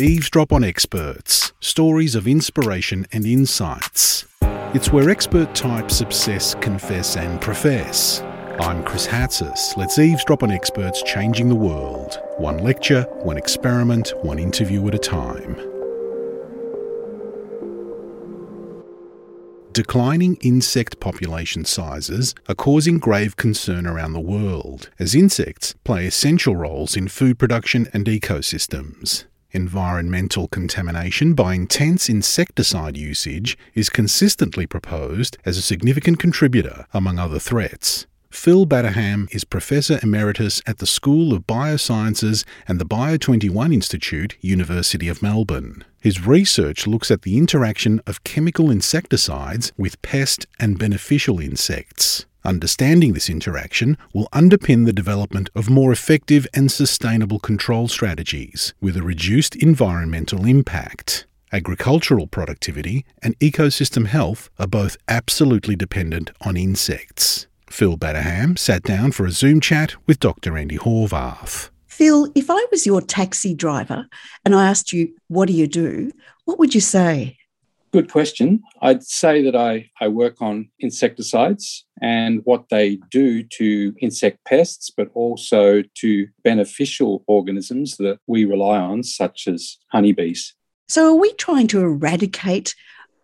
Eavesdrop on Experts Stories of Inspiration and Insights. It's where expert types obsess, confess, and profess. I'm Chris Hatzis. Let's eavesdrop on experts changing the world. One lecture, one experiment, one interview at a time. Declining insect population sizes are causing grave concern around the world, as insects play essential roles in food production and ecosystems. Environmental contamination by intense insecticide usage is consistently proposed as a significant contributor, among other threats. Phil Batterham is Professor Emeritus at the School of Biosciences and the Bio21 Institute, University of Melbourne. His research looks at the interaction of chemical insecticides with pest and beneficial insects. Understanding this interaction will underpin the development of more effective and sustainable control strategies with a reduced environmental impact. Agricultural productivity and ecosystem health are both absolutely dependent on insects. Phil Batterham sat down for a Zoom chat with Dr. Andy Horvath. Phil, if I was your taxi driver and I asked you, what do you do? What would you say? Good question. I'd say that I, I work on insecticides and what they do to insect pests, but also to beneficial organisms that we rely on, such as honeybees. So, are we trying to eradicate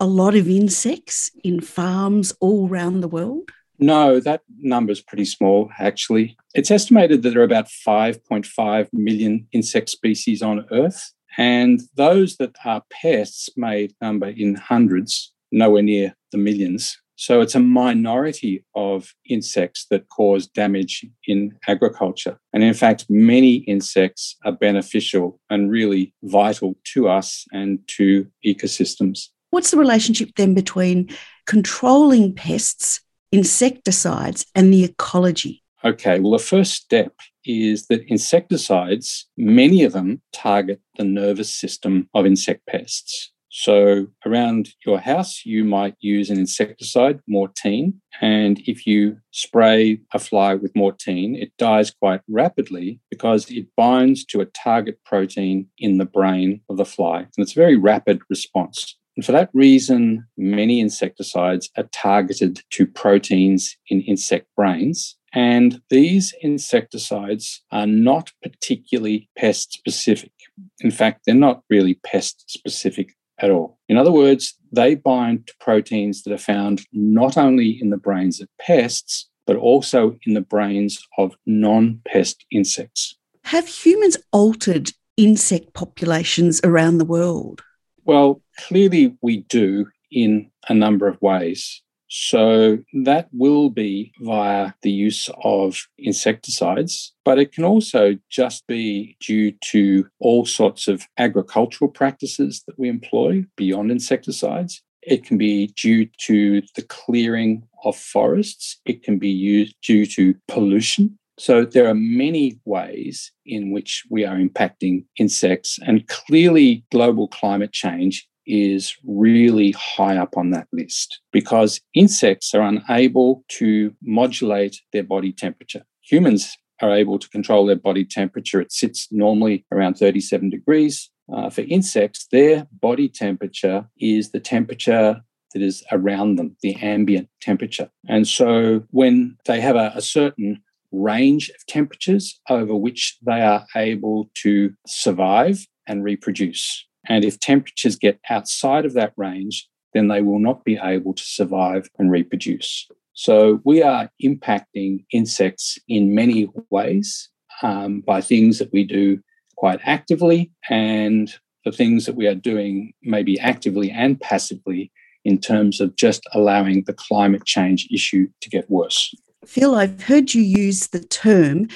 a lot of insects in farms all around the world? No, that number is pretty small, actually. It's estimated that there are about 5.5 million insect species on Earth, and those that are pests may number in hundreds, nowhere near the millions. So it's a minority of insects that cause damage in agriculture. And in fact, many insects are beneficial and really vital to us and to ecosystems. What's the relationship then between controlling pests insecticides and the ecology? Okay, well, the first step is that insecticides, many of them target the nervous system of insect pests. So, around your house, you might use an insecticide, Mortein. And if you spray a fly with Mortein, it dies quite rapidly because it binds to a target protein in the brain of the fly. And it's a very rapid response. And for that reason, many insecticides are targeted to proteins in insect brains. And these insecticides are not particularly pest specific. In fact, they're not really pest specific at all. In other words, they bind to proteins that are found not only in the brains of pests, but also in the brains of non pest insects. Have humans altered insect populations around the world? Well, clearly we do in a number of ways. So that will be via the use of insecticides, but it can also just be due to all sorts of agricultural practices that we employ beyond insecticides. It can be due to the clearing of forests. It can be used due to pollution. So there are many ways in which we are impacting insects, and clearly global climate change is really high up on that list because insects are unable to modulate their body temperature. Humans are able to control their body temperature. It sits normally around 37 degrees. Uh, for insects, their body temperature is the temperature that is around them, the ambient temperature. And so when they have a, a certain range of temperatures over which they are able to survive and reproduce. And if temperatures get outside of that range, then they will not be able to survive and reproduce. So we are impacting insects in many ways um, by things that we do quite actively and the things that we are doing maybe actively and passively in terms of just allowing the climate change issue to get worse. Phil, I've heard you use the term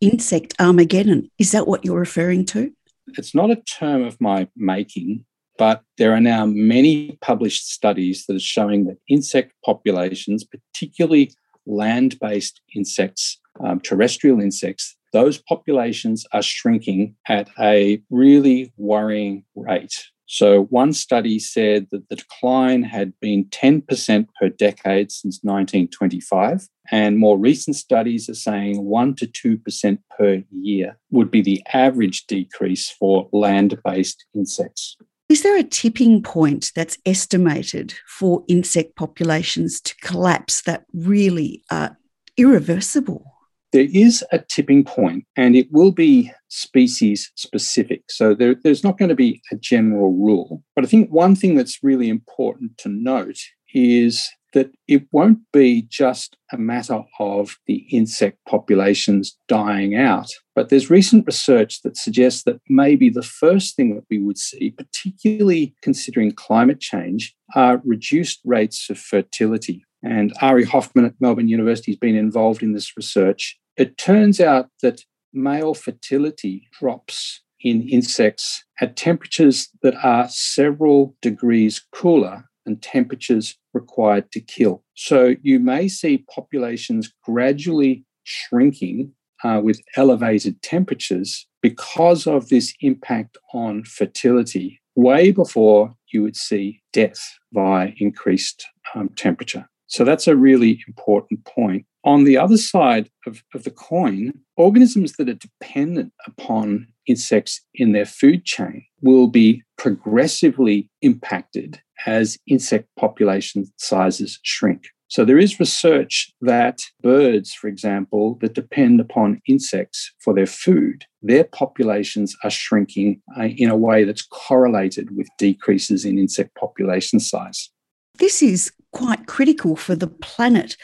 insect Armageddon. Is that what you're referring to? It's not a term of my making, but there are now many published studies that are showing that insect populations, particularly land based insects, um, terrestrial insects, those populations are shrinking at a really worrying rate. So, one study said that the decline had been 10% per decade since 1925. And more recent studies are saying 1% to 2% per year would be the average decrease for land based insects. Is there a tipping point that's estimated for insect populations to collapse that really are irreversible? There is a tipping point, and it will be species specific. So there, there's not going to be a general rule. But I think one thing that's really important to note is that it won't be just a matter of the insect populations dying out. But there's recent research that suggests that maybe the first thing that we would see, particularly considering climate change, are reduced rates of fertility. And Ary Hoffmann at Melbourne University has been involved in this research. It turns out that male fertility drops in insects at temperatures that are several degrees cooler than temperatures required to kill. So you may see populations gradually shrinking uh, with elevated temperatures because of this impact on fertility way before you would see death via increased um, temperature. So that's a really important point. On the other side of, of the coin, organisms that are dependent upon insects in their food chain will be progressively impacted as insect population sizes shrink. So there is research that birds, for example, that depend upon insects for their food, their populations are shrinking uh, in a way that's correlated with decreases in insect population size. This is quite critical for the planet.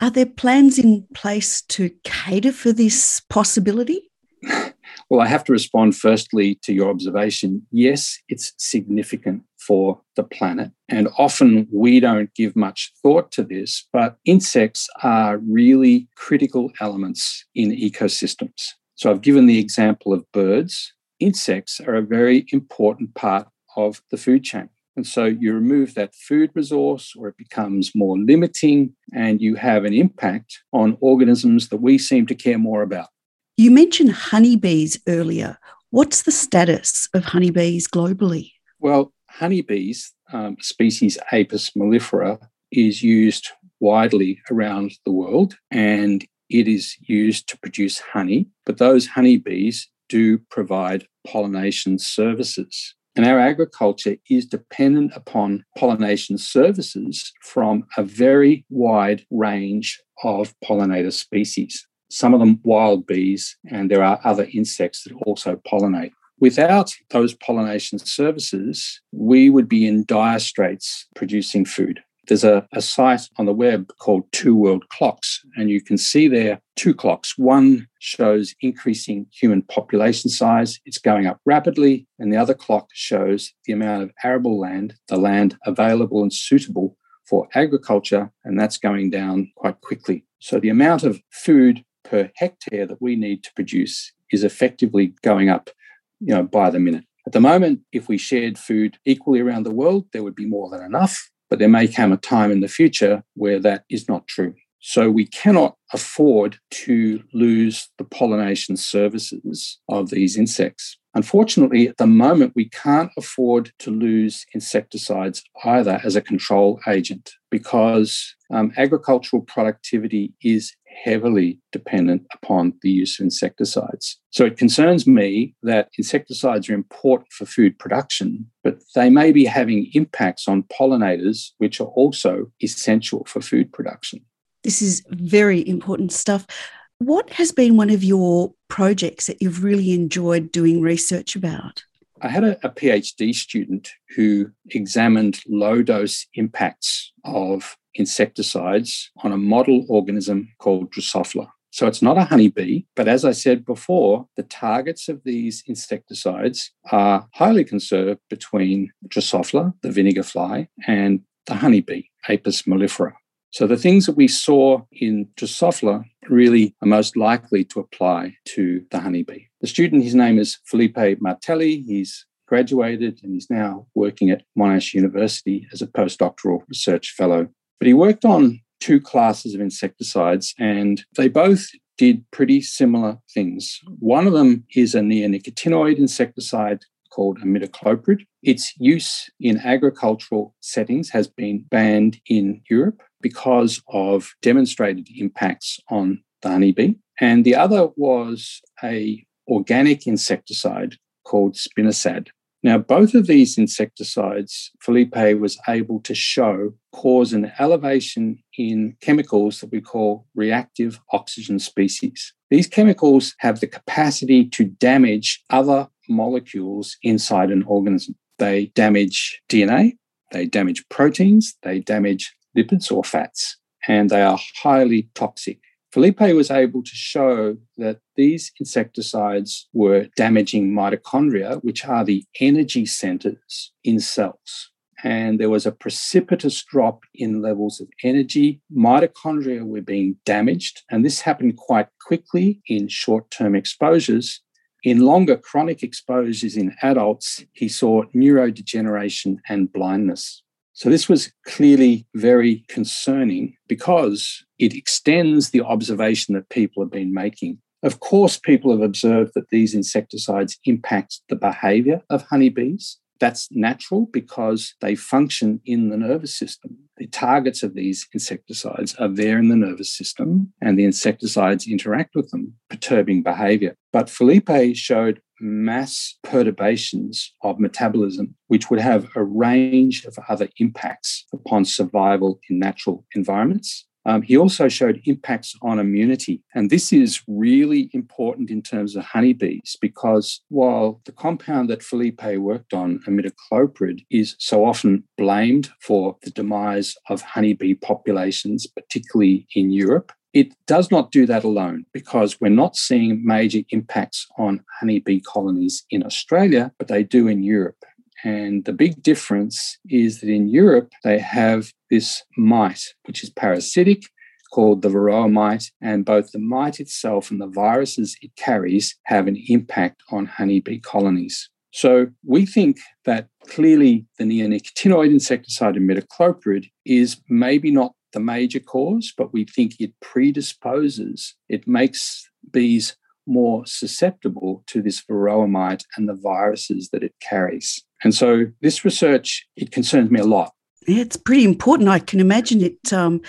Are there plans in place to cater for this possibility? Well, I have to respond firstly to your observation. Yes, it's significant for the planet. And often we don't give much thought to this, but insects are really critical elements in ecosystems. So I've given the example of birds. Insects are a very important part of the food chain. And so you remove that food resource or it becomes more limiting and you have an impact on organisms that we seem to care more about. You mentioned honeybees earlier. What's the status of honeybees globally? Well, honeybees, um, species Apis mellifera, is used widely around the world and it is used to produce honey. But those honeybees do provide pollination services. And our agriculture is dependent upon pollination services from a very wide range of pollinator species. Some of them wild bees, and there are other insects that also pollinate. Without those pollination services, we would be in dire straits producing food. There's a, a site on the web called Two World Clocks, and you can see there two clocks. One shows increasing human population size, it's going up rapidly, and the other clock shows the amount of arable land, the land available and suitable for agriculture, and that's going down quite quickly. So the amount of food per hectare that we need to produce is effectively going up, you know, by the minute. At the moment, if we shared food equally around the world, there would be more than enough. But there may come a time in the future where that is not true. So we cannot afford to lose the pollination services of these insects. Unfortunately, at the moment, we can't afford to lose insecticides either as a control agent because um, agricultural productivity is heavily dependent upon the use of insecticides. So it concerns me that insecticides are important for food production, but they may be having impacts on pollinators, which are also essential for food production. This is very important stuff. What has been one of your projects that you've really enjoyed doing research about? I had a, a, PhD student who examined low dose impacts of insecticides on a model organism called Drosophila. So it's not a honeybee, but as I said before, the targets of these insecticides are highly conserved between Drosophila, the vinegar fly, and the honeybee, Apis mellifera. So the things that we saw in Drosophila really are most likely to apply to the honeybee. The student, his name is Felipe Martelli. He's graduated and he's now working at Monash University as a postdoctoral research fellow but he worked on two classes of insecticides, and they both did pretty similar things. One of them is a neonicotinoid insecticide called imidacloprid. Its use in agricultural settings has been banned in Europe because of demonstrated impacts on the honeybee. And the other was a organic insecticide called spinosad. Now, both of these insecticides, Felipe was able to show cause an elevation in chemicals that we call reactive oxygen species. These chemicals have the capacity to damage other molecules inside an organism. They damage DNA, they damage proteins, they damage lipids or fats, and they are highly toxic. Felipe was able to show that these insecticides were damaging mitochondria, which are the energy centers in cells. And there was a precipitous drop in levels of energy. Mitochondria were being damaged, and this happened quite quickly in short term exposures. In longer chronic exposures in adults, he saw neurodegeneration and blindness. So this was clearly very concerning because it extends the observation that people have been making. Of course, people have observed that these insecticides impact the behavior of honeybees. That's natural because they function in the nervous system. The targets of these insecticides are there in the nervous system, and the insecticides interact with them, perturbing behavior. But Felipe showed mass perturbations of metabolism, which would have a range of other impacts upon survival in natural environments. Um, he also showed impacts on immunity. And this is really important in terms of honeybees because while the compound that Felipe worked on, imidacloprid, is so often blamed for the demise of honeybee populations, particularly in Europe, it does not do that alone because we're not seeing major impacts on honeybee colonies in Australia, but they do in Europe. And the big difference is that in Europe, they have this mite, which is parasitic, called the varroa mite, and both the mite itself and the viruses it carries have an impact on honeybee colonies. So we think that clearly the neonicotinoid insecticide imidacloprid is maybe not the major cause, but we think it predisposes, it makes bees more susceptible to this varroa mite and the viruses that it carries. And so this research, it concerns me a lot. Yeah, it's pretty important. I can imagine it um,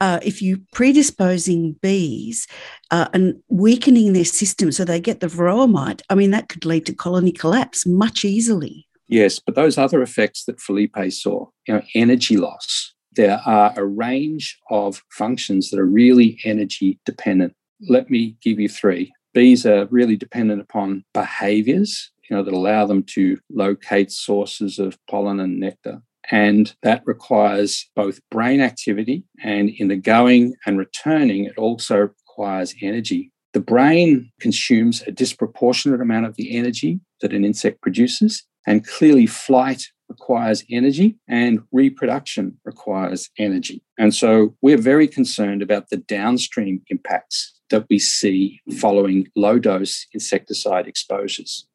uh, if you predisposing bees uh, and weakening their system so they get the varroa mite. I mean, that could lead to colony collapse much easily. Yes, but those other effects that Felipe saw, you know, energy loss, there are a range of functions that are really energy dependent. Let me give you three. Bees are really dependent upon behaviors, you know, that allow them to locate sources of pollen and nectar. And that requires both brain activity and in the going and returning, it also requires energy. The brain consumes a disproportionate amount of the energy that an insect produces, and clearly flight requires energy and reproduction requires energy. And so we're very concerned about the downstream impacts that we see following low dose insecticide exposures.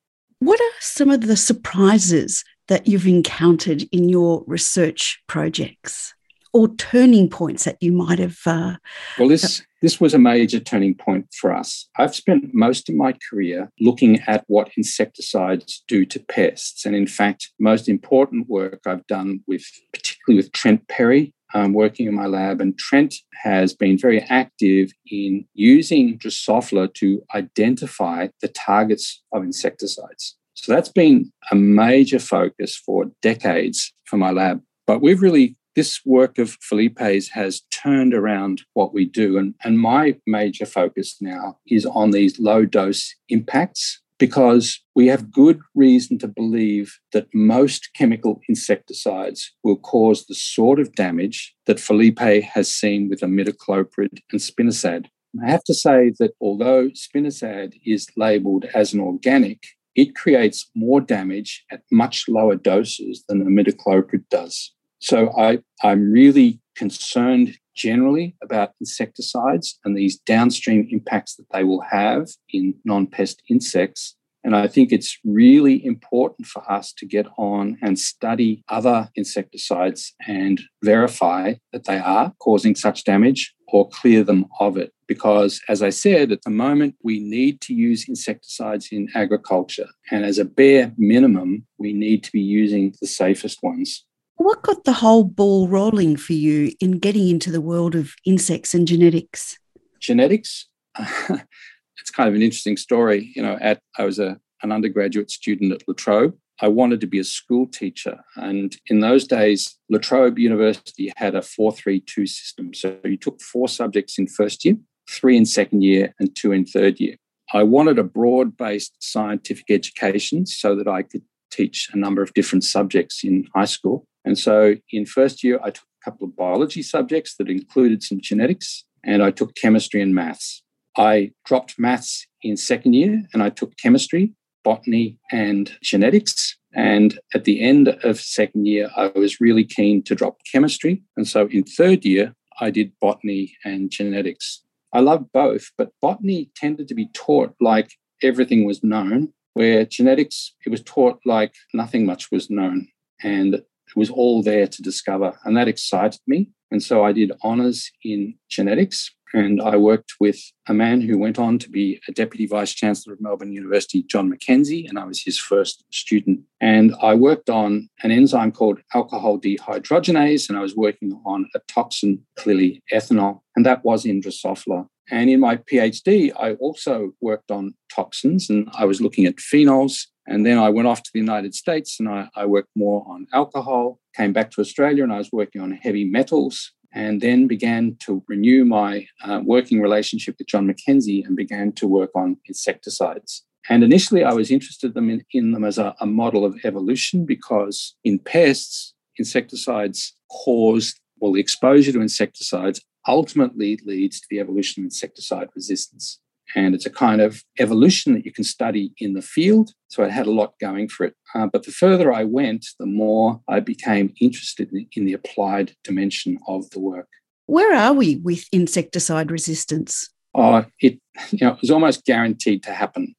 What are some of the surprises that you've encountered in your research projects? or turning points that you might have? Uh, well, this this was a major turning point for us. I've spent most of my career looking at what insecticides do to pests, and in fact, most important work I've done with, particularly with Trent Perry. Um, working in my lab, and Trent has been very active in using Drosophila to identify the targets of insecticides. So that's been a major focus for decades for my lab. But we've really this work of Felipe's has turned around what we do. And, and my major focus now is on these low dose impacts because we have good reason to believe that most chemical insecticides will cause the sort of damage that Felipe has seen with imidacloprid and spinosad. I have to say that although spinosad is labeled as an organic, it creates more damage at much lower doses than imidacloprid does. So I, I'm really concerned generally about insecticides and these downstream impacts that they will have in non pest insects. And I think it's really important for us to get on and study other insecticides and verify that they are causing such damage or clear them of it. Because, as I said, at the moment, we need to use insecticides in agriculture. And as a bare minimum, we need to be using the safest ones. What got the whole ball rolling for you in getting into the world of insects and genetics? Genetics? it's kind of an interesting story. You know, at I was a, an undergraduate student at La Trobe. I wanted to be a school teacher. And in those days, La Trobe University had a 432 system. So you took four subjects in first year, three in second year, and two in third year. I wanted a broad based scientific education so that I could teach a number of different subjects in high school. And so in first year, I took a couple of biology subjects that included some genetics, and I took chemistry and maths. I dropped maths in second year and I took chemistry, botany, and genetics. And at the end of second year, I was really keen to drop chemistry. And so in third year, I did botany and genetics. I loved both, but botany tended to be taught like everything was known, where genetics, it was taught like nothing much was known. And it was all there to discover. And that excited me. And so I did honors in genetics and I worked with a man who went on to be a deputy vice chancellor of Melbourne University, John McKenzie, and I was his first student. And I worked on an enzyme called alcohol dehydrogenase, and I was working on a toxin, clearly ethanol, and that was in Drosophila. And in my PhD, I also worked on toxins, and I was looking at phenols. And then I went off to the United States and I, I worked more on alcohol, came back to Australia, and I was working on heavy metals and then began to renew my uh, working relationship with John McKenzie and began to work on insecticides. And initially, I was interested in, in them as a, a model of evolution because in pests, insecticides cause, well, the exposure to insecticides ultimately leads to the evolution of insecticide resistance. And it's a kind of evolution that you can study in the field. So it had a lot going for it. Uh, but the further I went, the more I became interested in, in the applied dimension of the work. Where are we with insecticide resistance? Oh, it you know, it was almost guaranteed to happen.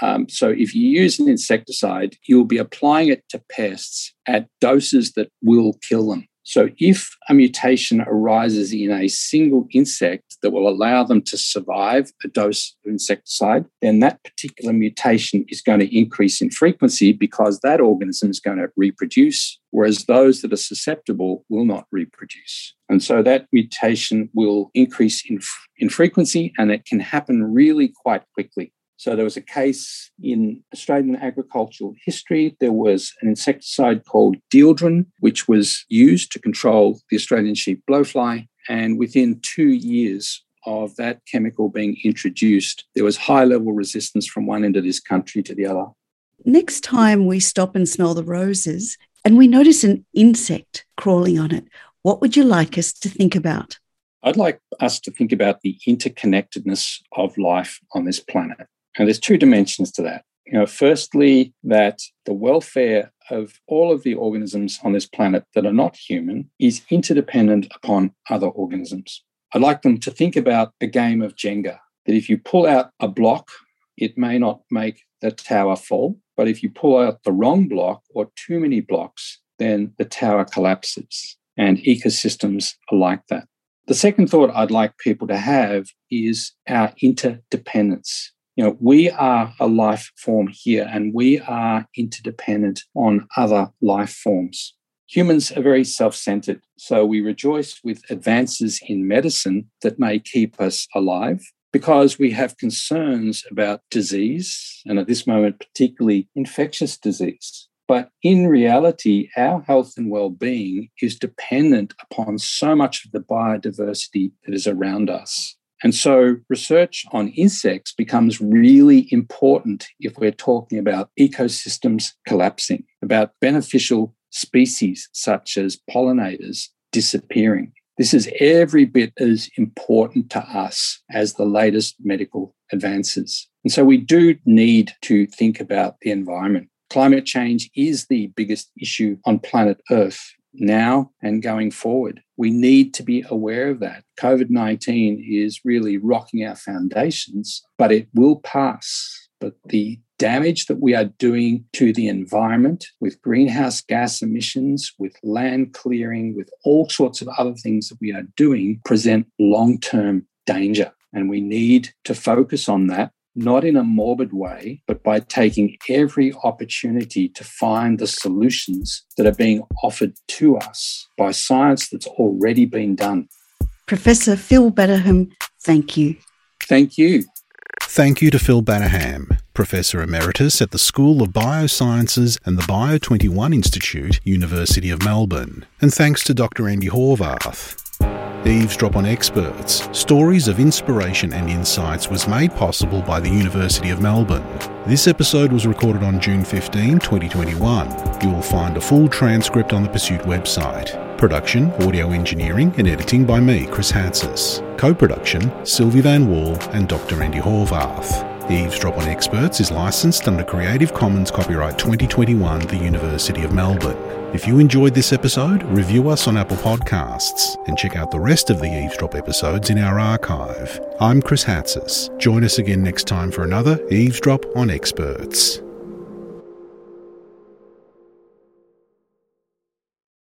Um, so if you use an insecticide, you'll be applying it to pests at doses that will kill them. So, if a mutation arises in a single insect that will allow them to survive a dose of insecticide, then that particular mutation is going to increase in frequency because that organism is going to reproduce, whereas those that are susceptible will not reproduce. And so that mutation will increase in, in frequency and it can happen really quite quickly. So there was a case in Australian agricultural history. There was an insecticide called dieldrin, which was used to control the Australian sheep blowfly. And within two years of that chemical being introduced, there was high level resistance from one end of this country to the other. Next time we stop and smell the roses and we notice an insect crawling on it, what would you like us to think about? I'd like us to think about the interconnectedness of life on this planet. And there's two dimensions to that. You know, firstly, that the welfare of all of the organisms on this planet that are not human is interdependent upon other organisms. I'd like them to think about a game of Jenga, that if you pull out a block, it may not make the tower fall, but if you pull out the wrong block or too many blocks, then the tower collapses. And ecosystems are like that. The second thought I'd like people to have is our interdependence you know, we are a life form here and we are interdependent on other life forms. Humans are very self centered, so we rejoice with advances in medicine that may keep us alive because we have concerns about disease, and at this moment, particularly infectious disease. But in reality, our health and well being is dependent upon so much of the biodiversity that is around us. And so research on insects becomes really important if we're talking about ecosystems collapsing, about beneficial species such as pollinators disappearing. This is every bit as important to us as the latest medical advances. And so we do need to think about the environment. Climate change is the biggest issue on planet Earth now and going forward. We need to be aware of that. COVID 19 is really rocking our foundations, but it will pass. but the damage that we are doing to the environment with greenhouse gas emissions, with land clearing, with all sorts of other things that we are doing present long term danger. And we need to focus on that, not in a morbid way, but by taking every opportunity to find the solutions that are being offered to us by science that's already been done. Professor Phil Batterham, thank you. Thank you. Thank you to Phil Batterham, Professor Emeritus at the School of Biosciences and the Bio21 Institute, University of Melbourne. And thanks to Dr. Andy Horvath. Eavesdrop on Experts Stories of Inspiration and Insights was made possible by the University of Melbourne. This episode was recorded on June 15, 2021. You will find a full transcript on the Pursuit website. Production, audio engineering, and editing by me, Chris Hatzis. Co production, Silvi Vann-Wall and Dr. Andy Horvath. Eavesdrop on Experts is licensed under Creative Commons Copyright 2021, the University of Melbourne. If you enjoyed this episode, review us on Apple Podcasts and check out the rest of the Eavesdrop episodes in our archive. I'm Chris Hatzis. Join us again next time for another Eavesdrop on Experts.